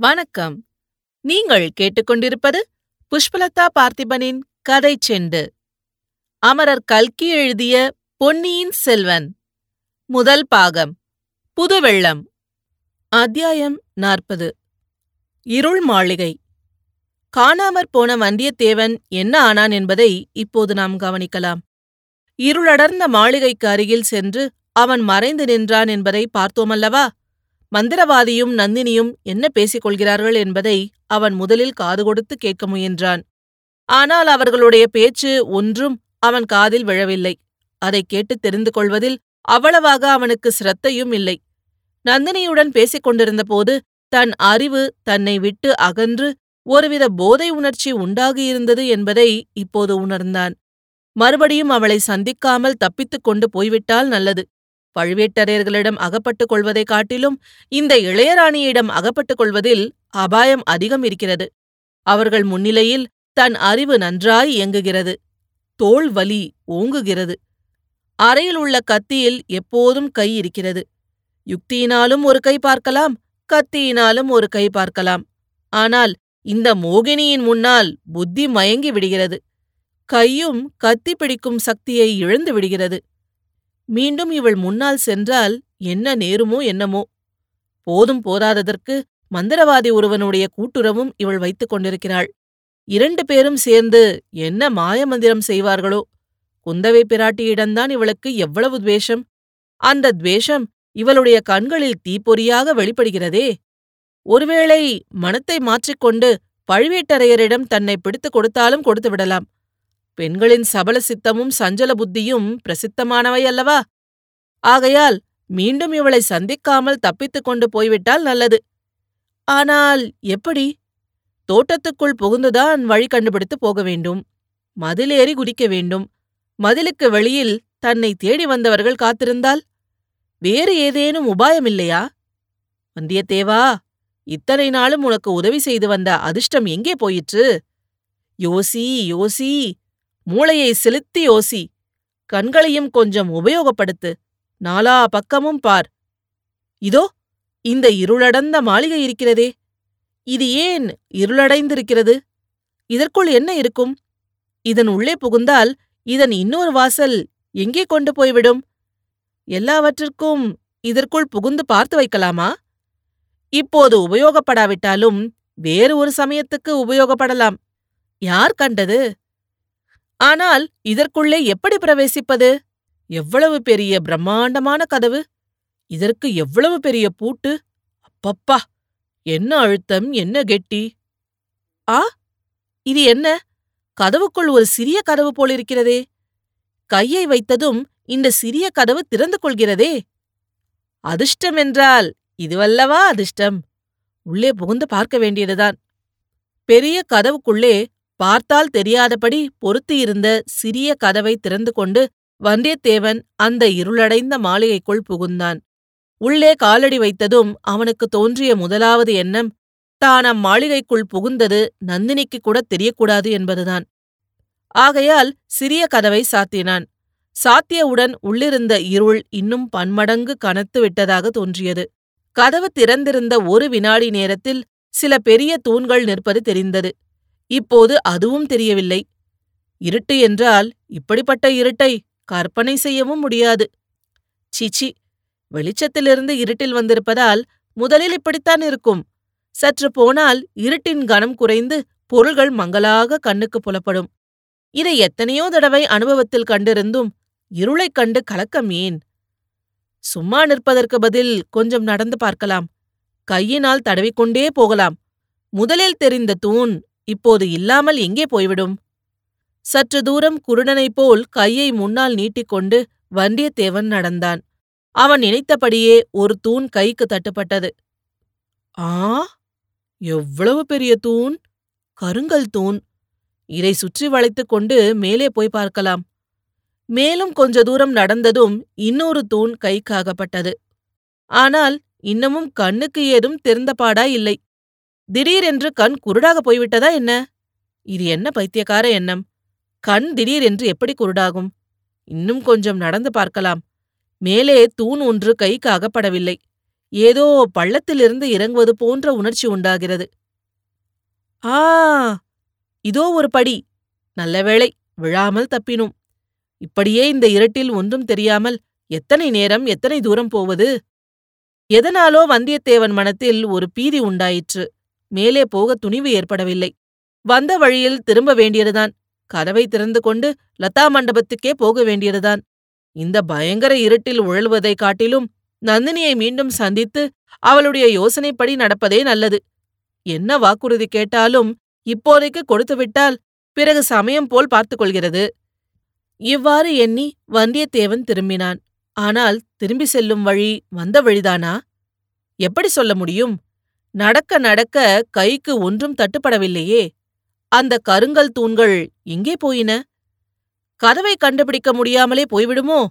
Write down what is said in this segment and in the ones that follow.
வணக்கம். நீங்கள் கேட்டுக்கொண்டிருப்பது புஷ்பலதா பார்த்திபனின் கதை செண்டு. அமரர் கல்கி எழுதிய பொன்னியின் செல்வன். முதல் பாகம். புதுவெள்ளம். அத்தியாயம் நாற்பது. இருள் மாளிகை. காணாமற் போன வந்தியத்தேவன் என்ன ஆனான் என்பதை இப்போது நாம் கவனிக்கலாம். இருளடர்ந்த மாளிகைக்கு அருகில் சென்று அவன் மறைந்து நின்றான் என்பதை பார்த்தோமல்லவா? மந்திரவாதியும் நந்தினியும் என்ன பேசிக் கொள்கிறார்கள் என்பதை அவன் முதலில் காது கொடுத்து கேட்க முயன்றான். ஆனால் அவர்களுடைய பேச்சு ஒன்றும் அவன் காதில் விழவில்லை. அதை கேட்டு தெரிந்து கொள்வதில் அவ்வளவாக அவனுக்கு சிரத்தையும் இல்லை. நந்தினியுடன் பேசிக் கொண்டிருந்தபோது தன் அறிவு தன்னை விட்டு அகன்று ஒருவித போதை உணர்ச்சி உண்டாகியிருந்தது என்பதை இப்போது உணர்ந்தான். மறுபடியும் அவளை சந்திக்காமல் தப்பித்துக் கொண்டு போய்விட்டால் நல்லது. பழுவேட்டரையர்களிடம் அகப்பட்டுக் கொள்வதைக் காட்டிலும் இந்த இளையராணியிடம் அகப்பட்டுக் கொள்வதில் அபாயம் அதிகம் இருக்கிறது. அவர்கள் முன்னிலையில் தன் அறிவு நன்றாய் இயங்குகிறது. தோள் வலி ஓங்குகிறது. அறையில் உள்ள கத்தியில் எப்போதும் கை இருக்கிறது. யுக்தியினாலும் ஒரு கை பார்க்கலாம் கத்தியினாலும் ஒரு கை பார்க்கலாம். ஆனால் இந்த மோகினியின் முன்னால் புத்தி மயங்கி விடுகிறது. கையும் கத்தி பிடிக்கும் சக்தியை இழந்து விடுகிறது. மீண்டும் இவள் முன்னால் சென்றால் என்ன நேருமோ என்னமோ. போதும் போதாததற்கு மந்திரவாதி ஒருவனுடைய கூட்டுறவும் இவள் வைத்துக் கொண்டிருக்கிறாள். இரண்டு பேரும் சேர்ந்து என்ன மாயமந்திரம் செய்வார்களோ? குந்தவை பிராட்டியிடம்தான் இவளுக்கு எவ்வளவு துவேஷம். அந்த துவேஷம் இவளுடைய கண்களில் தீப்பொறியாக வெளிப்படுகிறதே. ஒருவேளை மனத்தை மாற்றிக்கொண்டு பழுவேட்டரையரிடம் தன்னை பிடித்துக் கொடுத்தாலும் கொடுத்துவிடலாம். பெண்களின் சபல சித்தமும் சஞ்சல புத்தியும் பிரசித்தமானவை அல்லவா? ஆகையால் மீண்டும் இவளை சந்திக்காமல் தப்பித்துக் கொண்டு போய்விட்டால் நல்லது. ஆனால் எப்படி? தோட்டத்துக்குள் புகுந்துதான் வழி கண்டுபிடித்து போக வேண்டும். மதிலேறி குதிக்க வேண்டும். மதிலுக்கு வெளியில் தன்னை தேடி வந்தவர்கள் காத்திருந்தால்? வேறு ஏதேனும் உபாயமில்லையா வந்தியத்தேவா இத்தனை நாளும் உனக்கு உதவி செய்து வந்த அதிர்ஷ்டம் எங்கே போயிற்று? யோசி யோசி மூளையை செலுத்தி யோசி கண்களையும் கொஞ்சம் உபயோகப்படுத்து. நாலா பக்கமும் பார். இதோ இந்த இருளடந்த மாளிகை இருக்கிறதே. இது ஏன் இருளடைந்திருக்கிறது? இதற்குள் என்ன இருக்கும்? இதன் உள்ளே புகுந்தால் இதன் இன்னொரு வாசல் எங்கே கொண்டு போய்விடும்? எல்லாவற்றிற்கும் இதற்குள் புகுந்து பார்த்து வைக்கலாமா? இப்போது உபயோகப்படாவிட்டாலும் வேறு ஒரு சமயத்துக்கு உபயோகப்படலாம். யார் கண்டது? ஆனால் இதற்குள்ளே எப்படி பிரவேசிப்பது? எவ்வளவு பெரிய பிரம்மாண்டமான கதவு? இதற்கு எவ்வளவு பெரிய பூட்டு? அப்பப்பா என்ன அழுத்தம் என்ன கெட்டி? ஆ இது என்ன? கதவுக்குள் ஒரு சிறிய கதவு போலிருக்கிறதே. கையை வைத்ததும் இந்த சிறிய கதவு திறந்து கொள்கிறதே. அதிர்ஷ்டம் என்றால் இதுவல்லவா அதிர்ஷ்டம்? உள்ளே புகுந்து பார்க்க வேண்டியதுதான். பெரிய கதவுக்குள்ளே பார்த்தால் தெரியாதபடி பொருத்தியிருந்த சிறிய கதவை திறந்து கொண்டு வந்தியத்தேவன் அந்த இருளடைந்த மாளிகைக்குள் புகுந்தான். உள்ளே காலடி வைத்ததும் அவனுக்கு தோன்றிய முதலாவது எண்ணம் தான் அம்மாளிகைக்குள் புகுந்தது நந்தினிக்கு கூட தெரியக்கூடாது என்பதுதான். ஆகையால் சிறிய கதவை சாத்தினான். சாத்தியவுடன் உள்ளிருந்த இருள் இன்னும் பன்மடங்கு கனத்து விட்டதாக தோன்றியது. கதவு திறந்திருந்த ஒரு வினாடி நேரத்தில் சில பெரிய தூண்கள் நிற்பது தெரிந்தது. இப்போது அதுவும் தெரியவில்லை. இருட்டு என்றால் இப்படிப்பட்ட இருட்டை கற்பனை செய்யவும் முடியாது. சிச்சி வெளிச்சத்திலிருந்து இருட்டில் வந்திருப்பதால் முதலில் இப்படித்தான் இருக்கும். சற்று போனால் இருட்டின் கனம் குறைந்து பொருள்கள் மங்களாக கண்ணுக்கு புலப்படும். இதை எத்தனையோ தடவை அனுபவத்தில் கண்டிருந்தும் இருளைக் கண்டு கலக்கம் ஏன்? சும்மா நிற்பதற்கு பதில் கொஞ்சம் நடந்து பார்க்கலாம். கையினால் தடவிக்கொண்டே போகலாம். முதலில் தெரிந்த தூண் இப்போது இல்லாமல் எங்கே போய்விடும்? சற்று தூரம் குருடனைப் போல் கையை முன்னால் நீட்டிக்கொண்டு வந்தியத்தேவன் நடந்தான். அவன் நினைத்தபடியே ஒரு தூண் கைக்கு தட்டுப்பட்டது. ஆ? எவ்வளவு பெரிய தூண்? கருங்கல் தூண். இதை சுற்றி வளைத்துக் கொண்டு மேலே போய் பார்க்கலாம். மேலும் கொஞ்ச தூரம் நடந்ததும் இன்னொரு தூண் கைக்காகப்பட்டது ஆனால் இன்னமும் கண்ணுக்கு ஏதும் தெரிந்தபாடா இல்லை. திடீரென்று கண் குருடாக போய்விட்டதா என்ன? இது என்ன பைத்தியக்கார எண்ணம்? கண் திடீரென்று எப்படி குருடாகும்? இன்னும் கொஞ்சம் நடந்து பார்க்கலாம். மேலே தூண் ஒன்று கைக்கு அகப்படவில்லை. ஏதோ பள்ளத்திலிருந்து இறங்குவது போன்ற உணர்ச்சி உண்டாகிறது. ஆ இதோ ஒரு படி. நல்ல வேளை விழாமல் தப்பினோம். இப்படியே இந்த இருட்டில் ஒன்றும் தெரியாமல் எத்தனை நேரம் எத்தனை தூரம் போவது? எதனாலோ வந்தியத்தேவன் மனத்தில் ஒரு பீதி உண்டாயிற்று. மேலே போக துணிவு ஏற்படவில்லை. வந்த வழியில் திரும்ப வேண்டியதுதான். கதவை திறந்து கொண்டு லதா மண்டபத்துக்கே போக வேண்டியதுதான். இந்த பயங்கர இருட்டில் உழல்வதைக் காட்டிலும் நந்தினியை மீண்டும் சந்தித்து அவளுடைய யோசனைப்படி நடப்பதே நல்லது. என்ன வாக்குறுதி கேட்டாலும் இப்போதைக்கு கொடுத்துவிட்டால் பிறகு சமயம் போல் பார்த்துக்கொள்கிறது இவ்வாறு எண்ணி வந்தியத்தேவன் திரும்பினான். ஆனால் திரும்பி செல்லும் வழி வந்த வழிதானா? எப்படி சொல்ல முடியும்? நடக்க நடக்க கைக்கு ஒன்றும் தட்டுப்படவில்லையே. அந்த கருங்கல் தூண்கள் எங்கே போயின? கதவை கண்டுபிடிக்க முடியாமலே போய்விடுமோ?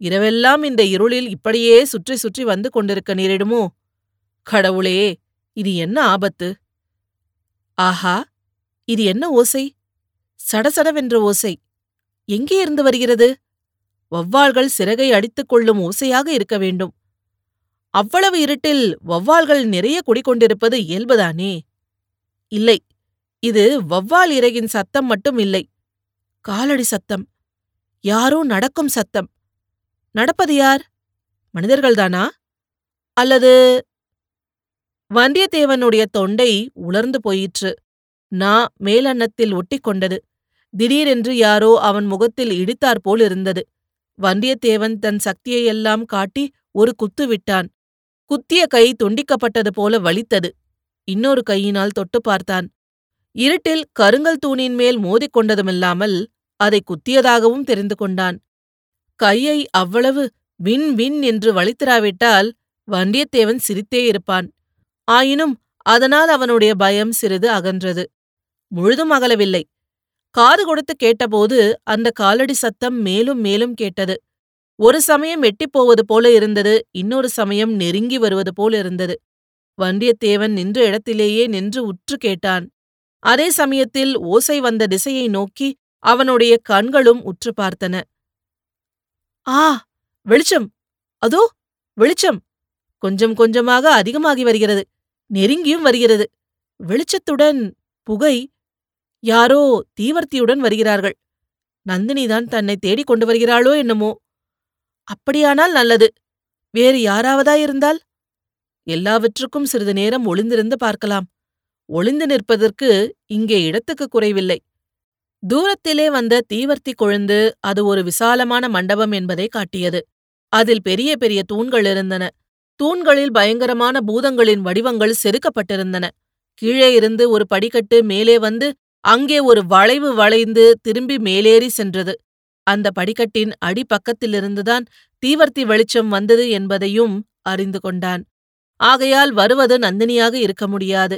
இரவெல்லாம் இந்த இருளில் இப்படியே சுற்றி சுற்றி வந்து கொண்டிருக்க நேரிடுமோ? கடவுளே இது என்ன ஆபத்து? ஆஹா இது என்ன ஓசை? சடசடவென்ற ஓசை. எங்கே இருந்து வருகிறது? வௌவால்கள் சிறகை அடித்துக் கொள்ளும் ஓசையாக இருக்க வேண்டும். அவ்வளவு இருட்டில் வௌவால்கள் நிறைய குடிக்கொண்டிருப்பது இயல்புதானே? இல்லை இது வௌவால் இறையின் சத்தம் மட்டும் இல்லை. காலடி சத்தம் யாரோ நடக்கும் சத்தம். நடப்பது யார்? மனிதர்கள்தானா? அல்லது வந்தியத்தேவனுடைய தொண்டை உலர்ந்து போயிற்று. நா மேலன்னத்தில் ஒட்டிக்கொண்டது. திடீரென்று யாரோ அவன் முகத்தில் இடித்தாற்போல் இருந்தது. வந்தியத்தேவன் தன் சக்தியையெல்லாம் காட்டி ஒரு குத்து விட்டான். குத்திய கை துண்டிக்கப்பட்டது போல வலித்தது. இன்னொரு கையினால் தொட்டு பார்த்தான். இருட்டில் கருங்கல் தூணின் மேல் மோதிக்கொண்டதுமில்லாமல் அதை குத்தியதாகவும் தெரிந்து கொண்டான். கையை அவ்வளவு வின் வின் என்று வலித்திராவிட்டால் வந்தியத்தேவன் சிரித்தே இருப்பான். ஆயினும் அதனால் அவனுடைய பயம் சிறிது அகன்றது. முழுதும் அகலவில்லை. காது கொடுத்து கேட்டபோது அந்த காலடி சத்தம் மேலும் மேலும் கேட்டது. ஒரு சமயம் எட்டிப்போவது போல இருந்தது இன்னொரு சமயம் நெருங்கி வருவது போல இருந்தது. வந்தியத்தேவன் நின்ற இடத்திலேயே நின்று உற்று கேட்டான். அதே சமயத்தில் ஓசை வந்த திசையை நோக்கி அவனுடைய கண்களும் உற்று பார்த்தன. ஆ வெளிச்சம்! அதோ வெளிச்சம்! கொஞ்சம் கொஞ்சமாக அதிகமாகி வருகிறது. நெருங்கியும் வருகிறது. வெளிச்சத்துடன் புகை யாரோ தீவர்த்தியுடன் வருகிறார்கள். நந்தினிதான் தன்னை தேடிக் கொண்டு வருகிறாளோ என்னமோ! அப்படியானால் நல்லது. வேறு யாராவதாயிருந்தால் எல்லாவற்றுக்கும் சிறிது நேரம் ஒளிந்திருந்து பார்க்கலாம். ஒளிந்து நிற்பதற்கு இங்கே இடத்துக்கு குறைவில்லை. தூரத்திலே வந்த தீவர்த்தி கொழுந்து அது ஒரு விசாலமான மண்டபம் என்பதை காட்டியது. அதில் பெரிய பெரிய தூண்கள் இருந்தன. தூண்களில் பயங்கரமான பூதங்களின் வடிவங்கள் செதுக்கப்பட்டிருந்தன. கீழே இருந்து ஒரு படிக்கட்டு மேலே வந்து அங்கே ஒரு வளைவு வளைந்து திரும்பி மேலேறி சென்றது. அந்த படிக்கட்டின் அடிப்பக்கத்திலிருந்துதான் தீவர்த்தி வெளிச்சம் வந்தது என்பதையும் அறிந்து கொண்டான். ஆகையால் வருவது நந்தினியாக இருக்க முடியாது.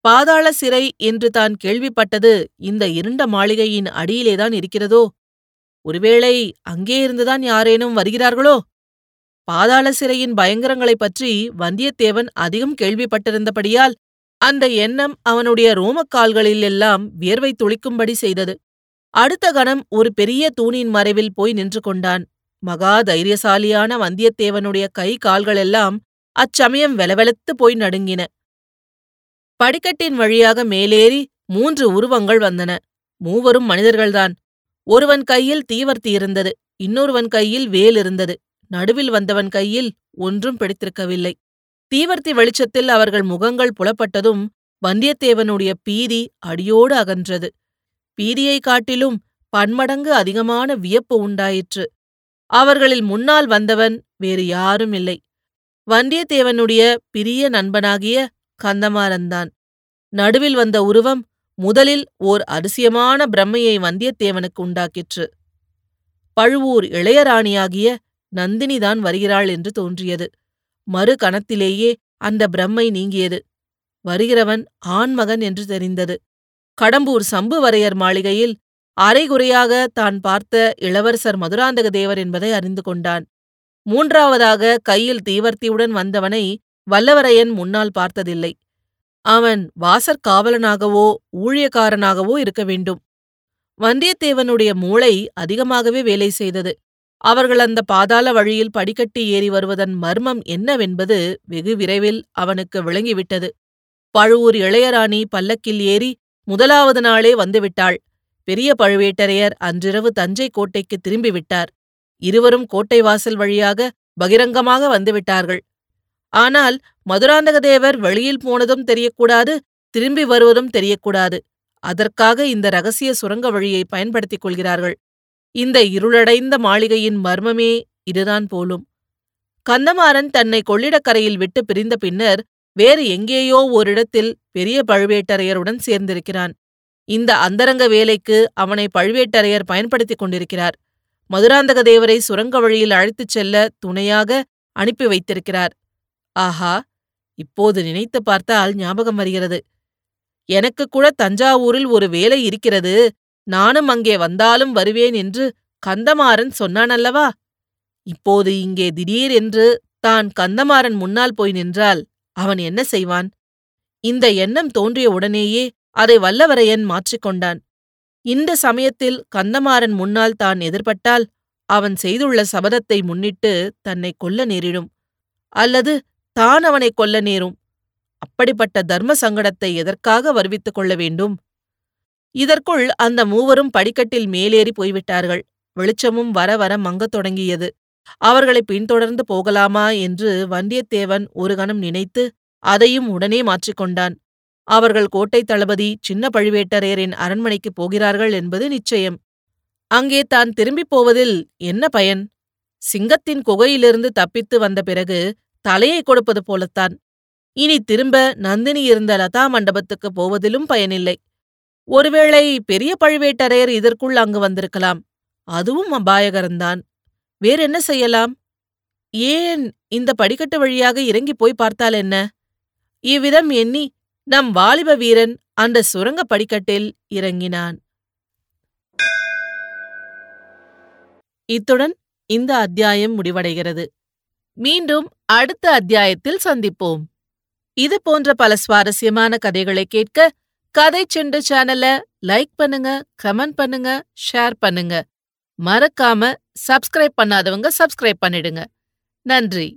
பாதாள சிறை என்று தான் கேள்விப்பட்டது இந்த இருண்ட மாளிகையின் அடியிலேதான் இருக்கிறதோ? ஒருவேளை அங்கே இருந்துதான் யாரேனும் வருகிறார்களோ? பாதாள சிறையின் பயங்கரங்களைப் பற்றி வந்தியத்தேவன் அதிகம் கேள்விப்பட்டிருந்தபடியால் அந்த எண்ணம் அவனுடைய ரோமக்கால்களில் எல்லாம் வியர்வை துளிக்கும்படி செய்தது. அடுத்த கணம் ஒரு பெரிய தூணின் மறைவில் போய் நின்று கொண்டான். மகா தைரியசாலியான வந்தியத்தேவனுடைய கை கால்களெல்லாம் அச்சமயம் வெலவெலத்து போய் நடுங்கின. படிக்கட்டின் வழியாக மேலேறி மூன்று உருவங்கள் வந்தன. மூவரும் மனிதர்கள்தான். ஒருவன் கையில் தீவர்த்தி இருந்தது. இன்னொருவன் கையில் வேல் இருந்தது. நடுவில் வந்தவன் கையில் ஒன்றும் பிடித்திருக்கவில்லை. தீவர்த்தி வெளிச்சத்தில் அவர்கள் முகங்கள் புலப்பட்டதும் வந்தியத்தேவனுடைய பீதி அடியோடு அகன்றது. பீதியைக் காட்டிலும் பன்மடங்கு அதிகமான வியப்பு உண்டாயிற்று. அவர்களில் முன்னால் வந்தவன் வேறு யாரும் இல்லை. வந்தியத்தேவனுடைய பிரிய நண்பனாகிய கந்தமாறன்தான். நடுவில் வந்த உருவம் முதலில் ஓர் அதிசயமான பிரம்மையை வந்தியத்தேவனுக்கு உண்டாக்கிற்று. பழுவூர் இளையராணியாகிய நந்தினிதான் வருகிறாள் என்று தோன்றியது. மறு கணத்திலேயே அந்த பிரம்மை நீங்கியது. வருகிறவன் ஆண்மகன் என்று தெரிந்தது. கடம்பூர் சம்புவரையர் மாளிகையில் அரைகுறையாக தான் பார்த்த இளவரசர் மதுராந்தக தேவர் என்பதை அறிந்து கொண்டான். மூன்றாவதாக கையில் தீவர்த்தியுடன் வந்தவனை வல்லவரையன் முன்னால் பார்த்ததில்லை. அவன் வாசற்காவலனாகவோ ஊழியக்காரனாகவோ இருக்க வேண்டும். வந்தியத்தேவனுடைய மூளை அதிகமாகவே வேலை செய்தது. அவர்கள் அந்த பாதாள வழியில் படிக்கட்டி ஏறி வருவதன் மர்மம் என்னவென்பது வெகு விரைவில் அவனுக்கு விளங்கிவிட்டது. பழுவூர் இளையராணி பல்லக்கில் ஏறி முதலாவது நாளே வந்துவிட்டாள். பெரிய பழுவேட்டரையர் அன்றிரவு தஞ்சை கோட்டைக்கு திரும்பிவிட்டார். இருவரும் கோட்டை வாசல் வழியாக பகிரங்கமாக வந்துவிட்டார்கள். ஆனால் மதுராந்தகதேவர் வெளியில் போனதும் தெரியக்கூடாது திரும்பி வருவதும் தெரியக்கூடாது. அதற்காக இந்த ரகசிய சுரங்க வழியை பயன்படுத்திக் கொள்கிறார்கள். இந்த இருளடைந்த மாளிகையின் மர்மமே இதுதான் போலும். கந்தமாறன் தன்னை கொள்ளிடக்கரையில் விட்டு பிரிந்த பின்னர் வேறு எங்கேயோ ஓரிடத்தில் பெரிய பழுவேட்டரையருடன் சேர்ந்திருக்கிறான். இந்த அந்தரங்க வேலைக்கு அவனை பழுவேட்டரையர் பயன்படுத்திக் கொண்டிருக்கிறார். மதுராந்தக தேவரை சுரங்க வழியில் அழைத்துச் செல்ல துணையாக அனுப்பி வைத்திருக்கிறார். ஆஹா இப்போது நினைத்து பார்த்தால் ஞாபகம் வருகிறது. எனக்கு கூட தஞ்சாவூரில் ஒரு வேலை இருக்கிறது. நானும் அங்கே வந்தாலும் வருவேன் என்று கந்தமாறன் சொன்னானல்லவா? இப்போது இங்கே திடீர் என்று தான் கந்தமாறன் முன்னால் போய் நின்றால் அவன் என்ன செய்வான்? இந்த எண்ணம் தோன்றிய உடனேயே அதை வல்லவரையன் மாற்றிக்கொண்டான் இந்த சமயத்தில் கந்தமாறன் முன்னால் தான் எதிர்பட்டால் அவன் செய்துள்ள சபதத்தை முன்னிட்டு தன்னை கொல்ல நேரிடும். அல்லது தான் அவனை கொல்ல நேரும். அப்படிப்பட்ட தர்ம சங்கடத்தை எதற்காக வருவித்துக் கொள்ள வேண்டும்? இதற்குள் அந்த மூவரும் படிக்கட்டில் மேலேறி போய்விட்டார்கள். வெளிச்சமும் வர வர மங்கத் தொடங்கியது. அவர்களை பின்தொடர்ந்து போகலாமா என்று வந்தியத்தேவன் ஒரு கணம் நினைத்து அதையும் உடனே மாற்றிக்கொண்டான் அவர்கள் கோட்டை தளபதி சின்ன பழுவேட்டரையரின் அரண்மனைக்குப் போகிறார்கள் என்பது நிச்சயம். அங்கே தான் திரும்பிப் போவதில் என்ன பயன்? சிங்கத்தின் குகையிலிருந்து தப்பித்து வந்த பிறகு தலையை கொடுப்பது போலத்தான். இனி திரும்ப நந்தினி இருந்த லதா மண்டபத்துக்கு போவதிலும் பயனில்லை. ஒருவேளை பெரிய பழுவேட்டரையர் இதற்குள் அங்கு வந்திருக்கலாம். அதுவும் அபாயகரந்தான் வேறென்ன செய்யலாம்? ஏன் இந்த படிக்கட்டு வழியாக இறங்கி போய் பார்த்தால் என்ன? இவ்விதம் எண்ணி நம் வாலிப வீரன் அந்த சுரங்க படிக்கட்டில் இறங்கினான். இத்துடன் இந்த அத்தியாயம் முடிவடைகிறது. மீண்டும் அடுத்த அத்தியாயத்தில் சந்திப்போம். இது போன்ற பல சுவாரஸ்யமான கதைகளை கேட்க கதை செண்டு சேனலை லைக் பண்ணுங்க கமெண்ட் பண்ணுங்க ஷேர் பண்ணுங்க. மறக்காம சப்ஸ்கிரைப் பண்ணாதவங்க சப்ஸ்கிரைப் பண்ணிடுங்க. நன்றி.